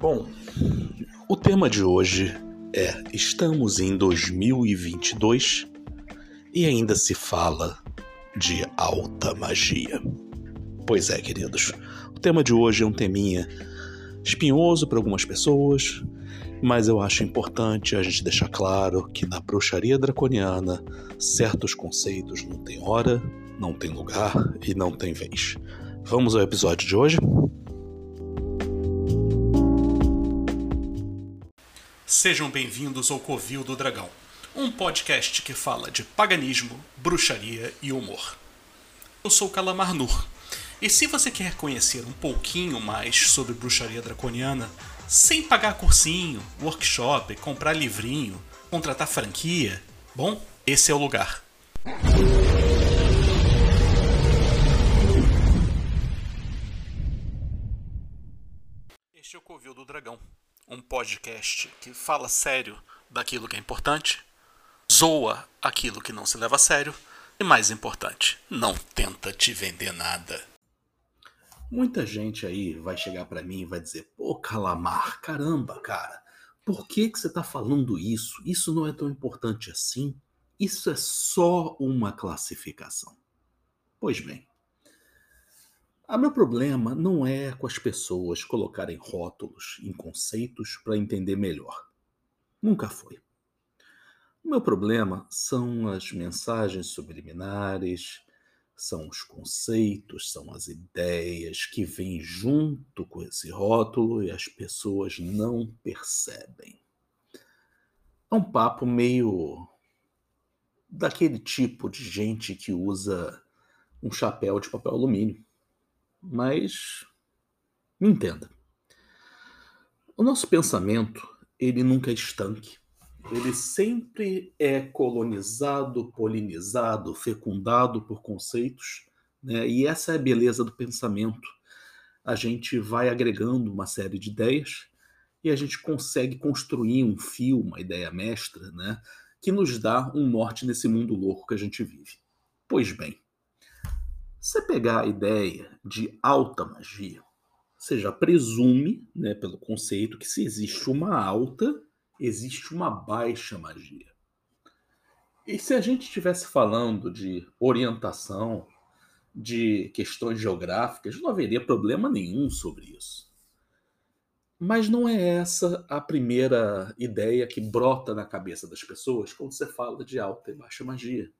Bom, o tema de hoje é Estamos em 2022 e ainda se fala de alta magia. Pois é, queridos, o tema de hoje é um teminha espinhoso para algumas pessoas, mas eu acho importante a gente deixar claro que na bruxaria draconiana certos conceitos não têm hora, não tem lugar e não tem vez. Vamos ao episódio de hoje? Sejam bem-vindos ao Covil do Dragão, um podcast que fala de paganismo, bruxaria e humor. Eu sou Calamar Nur, e se você quer conhecer um pouquinho mais sobre bruxaria draconiana, sem pagar cursinho, workshop, comprar livrinho, contratar franquia, bom, esse é o lugar. Este é o Covil do Dragão um podcast que fala sério daquilo que é importante, zoa aquilo que não se leva a sério e, mais importante, não tenta te vender nada. Muita gente aí vai chegar para mim e vai dizer: pô, Calamar, caramba, cara, por que, que você está falando isso? Isso não é tão importante assim. Isso é só uma classificação. Pois bem, o ah, meu problema não é com as pessoas colocarem rótulos em conceitos para entender melhor. Nunca foi. O meu problema são as mensagens subliminares, são os conceitos, são as ideias que vêm junto com esse rótulo e as pessoas não percebem. É um papo meio daquele tipo de gente que usa um chapéu de papel alumínio mas me entenda. O nosso pensamento, ele nunca é estanque. Ele sempre é colonizado, polinizado, fecundado por conceitos, né? e essa é a beleza do pensamento. A gente vai agregando uma série de ideias e a gente consegue construir um fio, uma ideia mestra, né? que nos dá um norte nesse mundo louco que a gente vive. Pois bem, você pegar a ideia de alta magia, você já presume, né, pelo conceito, que se existe uma alta, existe uma baixa magia. E se a gente estivesse falando de orientação, de questões geográficas, não haveria problema nenhum sobre isso. Mas não é essa a primeira ideia que brota na cabeça das pessoas quando você fala de alta e baixa magia.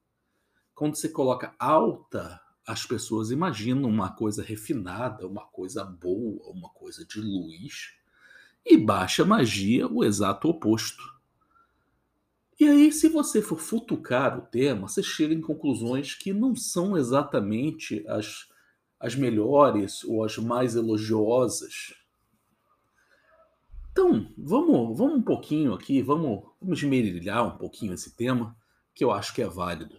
Quando você coloca alta as pessoas imaginam uma coisa refinada, uma coisa boa, uma coisa de luz, e baixa magia o exato oposto. E aí, se você for futucar o tema, você chega em conclusões que não são exatamente as, as melhores ou as mais elogiosas. Então, vamos, vamos um pouquinho aqui, vamos, vamos esmerilhar um pouquinho esse tema, que eu acho que é válido.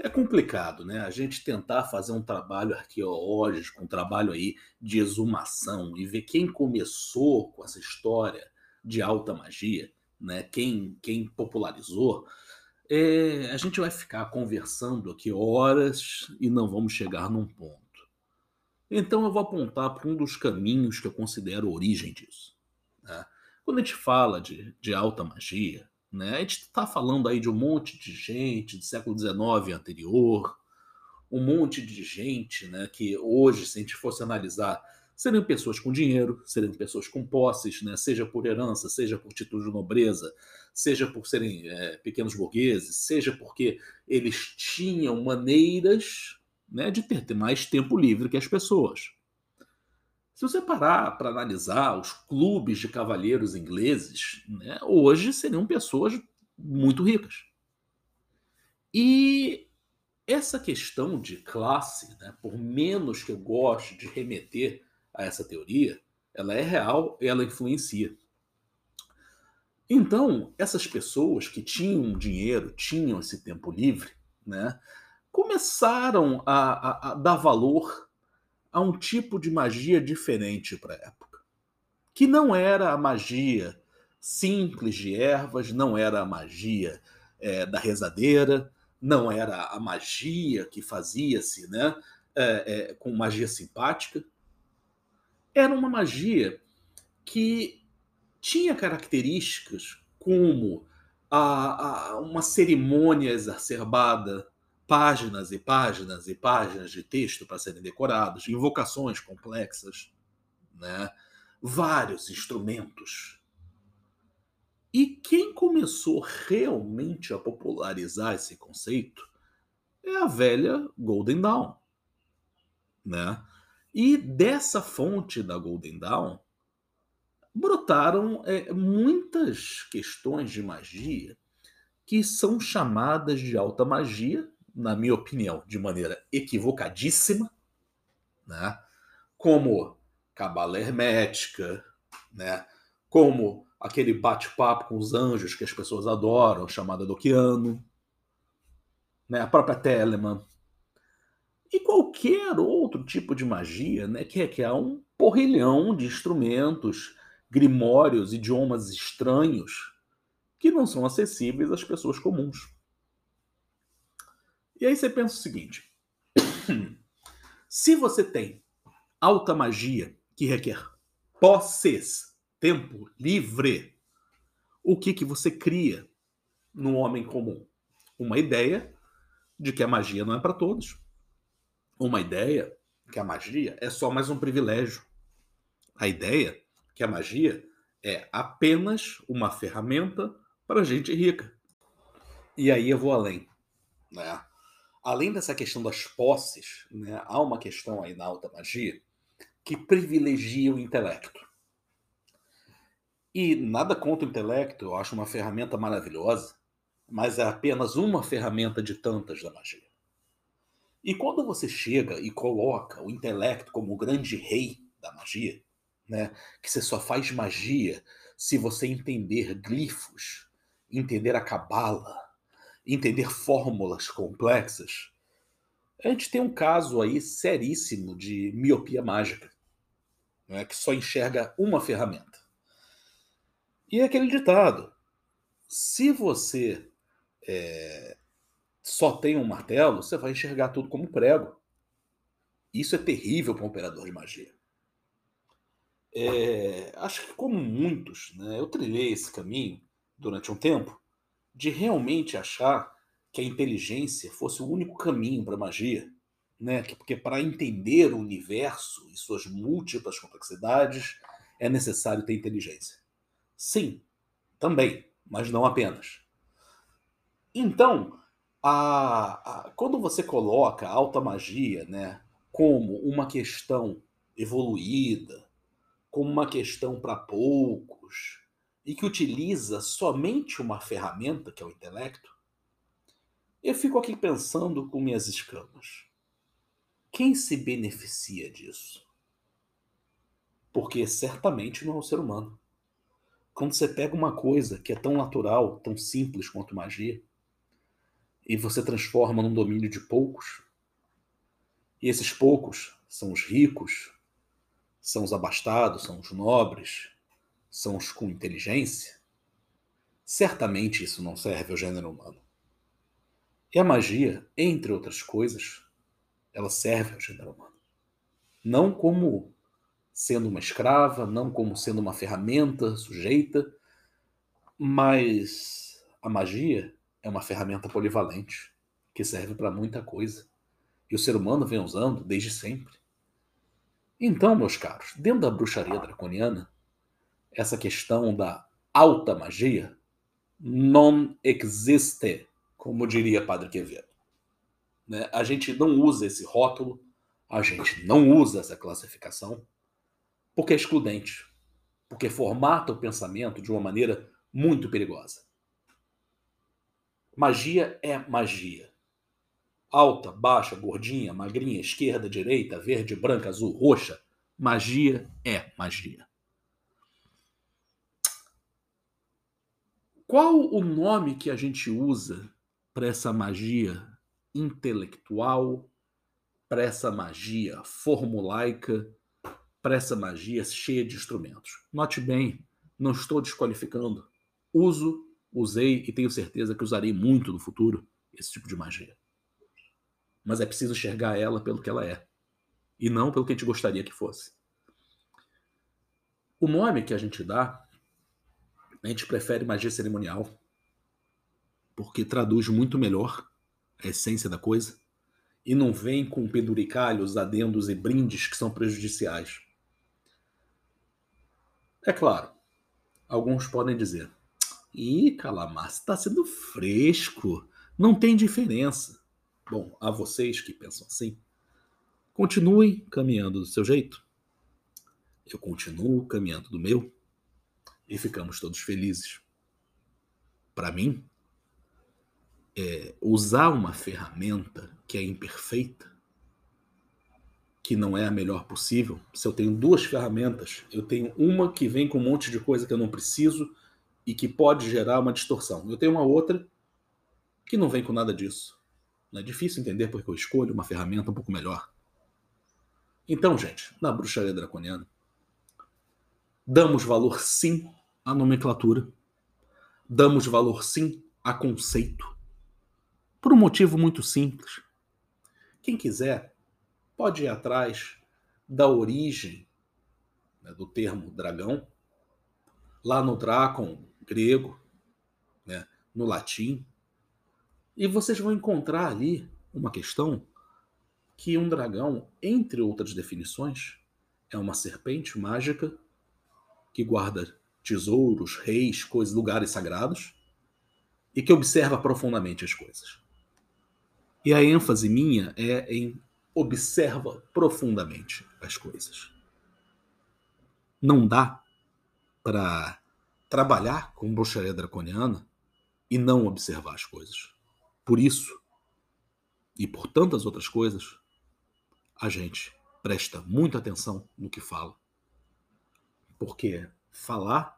É complicado, né? A gente tentar fazer um trabalho arqueológico, um trabalho aí de exumação e ver quem começou com essa história de alta magia, né? Quem, quem popularizou. É, a gente vai ficar conversando aqui horas e não vamos chegar num ponto. Então eu vou apontar para um dos caminhos que eu considero origem disso. Né? Quando a gente fala de, de alta magia, né? A gente está falando aí de um monte de gente do século XIX anterior, um monte de gente né, que hoje, se a gente fosse analisar, seriam pessoas com dinheiro, seriam pessoas com posses, né, seja por herança, seja por título de nobreza, seja por serem é, pequenos burgueses, seja porque eles tinham maneiras né, de ter mais tempo livre que as pessoas. Se você parar para analisar os clubes de cavalheiros ingleses, né, hoje seriam pessoas muito ricas. E essa questão de classe, né, por menos que eu goste de remeter a essa teoria, ela é real e ela influencia. Então, essas pessoas que tinham dinheiro, tinham esse tempo livre, né, começaram a, a, a dar valor a um tipo de magia diferente para a época, que não era a magia simples de ervas, não era a magia é, da rezadeira, não era a magia que fazia-se né, é, é, com magia simpática. era uma magia que tinha características como a, a, uma cerimônia exacerbada, páginas e páginas e páginas de texto para serem decorados, invocações complexas, né? vários instrumentos. E quem começou realmente a popularizar esse conceito é a velha Golden Dawn. Né? E dessa fonte da Golden Dawn brotaram é, muitas questões de magia que são chamadas de alta magia, na minha opinião, de maneira equivocadíssima, né? como cabala hermética, né? como aquele bate-papo com os anjos que as pessoas adoram, chamada do oceano, né? a própria Telemann, e qualquer outro tipo de magia, né? que é que é um porrilhão de instrumentos grimórios, idiomas estranhos que não são acessíveis às pessoas comuns. E aí você pensa o seguinte: se você tem alta magia que requer posses, tempo livre, o que que você cria no homem comum? Uma ideia de que a magia não é para todos. Uma ideia que a magia é só mais um privilégio. A ideia que a magia é apenas uma ferramenta para gente rica. E aí eu vou além. Né? Além dessa questão das posses, né, há uma questão aí na alta magia que privilegia o intelecto. E nada contra o intelecto, eu acho uma ferramenta maravilhosa, mas é apenas uma ferramenta de tantas da magia. E quando você chega e coloca o intelecto como o grande rei da magia, né? Que você só faz magia se você entender glifos, entender a cabala, entender fórmulas complexas. A gente tem um caso aí seríssimo de miopia mágica, né? que só enxerga uma ferramenta. E é aquele ditado: se você é, só tem um martelo, você vai enxergar tudo como prego. Isso é terrível para um operador de magia. É, acho que como muitos, né, eu trilhei esse caminho durante um tempo de realmente achar que a inteligência fosse o único caminho para a magia, né? Porque para entender o universo e suas múltiplas complexidades é necessário ter inteligência. Sim, também, mas não apenas. Então, a, a, quando você coloca a alta magia, né, como uma questão evoluída, como uma questão para poucos e que utiliza somente uma ferramenta, que é o intelecto, eu fico aqui pensando com minhas escamas. Quem se beneficia disso? Porque certamente não é o ser humano. Quando você pega uma coisa que é tão natural, tão simples quanto magia, e você transforma num domínio de poucos, e esses poucos são os ricos, são os abastados, são os nobres, são os com inteligência, certamente isso não serve ao gênero humano. E a magia, entre outras coisas, ela serve ao gênero humano. Não como sendo uma escrava, não como sendo uma ferramenta sujeita, mas a magia é uma ferramenta polivalente que serve para muita coisa. E o ser humano vem usando desde sempre. Então, meus caros, dentro da bruxaria draconiana, essa questão da alta magia non existe, como diria Padre Quevedo. Né? A gente não usa esse rótulo, a gente não usa essa classificação, porque é excludente, porque formata o pensamento de uma maneira muito perigosa. Magia é magia alta, baixa, gordinha, magrinha, esquerda, direita, verde, branca, azul, roxa. Magia é magia. Qual o nome que a gente usa para essa magia intelectual, para essa magia formulaica, para essa magia cheia de instrumentos? Note bem, não estou desqualificando. Uso, usei e tenho certeza que usarei muito no futuro esse tipo de magia mas é preciso enxergar ela pelo que ela é e não pelo que a gente gostaria que fosse. O nome que a gente dá, a gente prefere magia cerimonial, porque traduz muito melhor a essência da coisa e não vem com penduricalhos, adendos e brindes que são prejudiciais. É claro, alguns podem dizer: Ih, Calamar, você está sendo fresco, não tem diferença. Bom, a vocês que pensam assim, continuem caminhando do seu jeito. Eu continuo caminhando do meu e ficamos todos felizes. Para mim, é, usar uma ferramenta que é imperfeita, que não é a melhor possível, se eu tenho duas ferramentas, eu tenho uma que vem com um monte de coisa que eu não preciso e que pode gerar uma distorção. Eu tenho uma outra que não vem com nada disso. É difícil entender porque eu escolho uma ferramenta um pouco melhor. Então, gente, na bruxaria draconiana, damos valor sim à nomenclatura, damos valor sim a conceito, por um motivo muito simples. Quem quiser pode ir atrás da origem né, do termo dragão, lá no Dracon grego, né, no latim, e vocês vão encontrar ali uma questão que um dragão, entre outras definições, é uma serpente mágica que guarda tesouros, reis, coisas, lugares sagrados e que observa profundamente as coisas. E a ênfase minha é em observa profundamente as coisas. Não dá para trabalhar com bruxaria draconiana e não observar as coisas. Por isso, e por tantas outras coisas, a gente presta muita atenção no que fala. Porque falar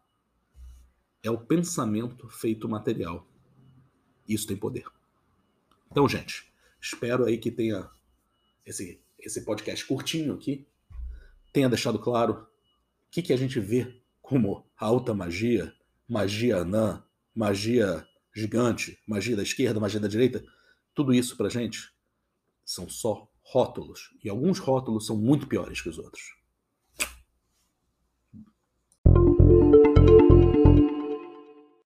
é o pensamento feito material. Isso tem poder. Então, gente, Espero aí que tenha esse, esse podcast curtinho aqui tenha deixado claro o que, que a gente vê como alta magia, magia anã, magia gigante, magia da esquerda, magia da direita. Tudo isso pra gente são só rótulos. E alguns rótulos são muito piores que os outros.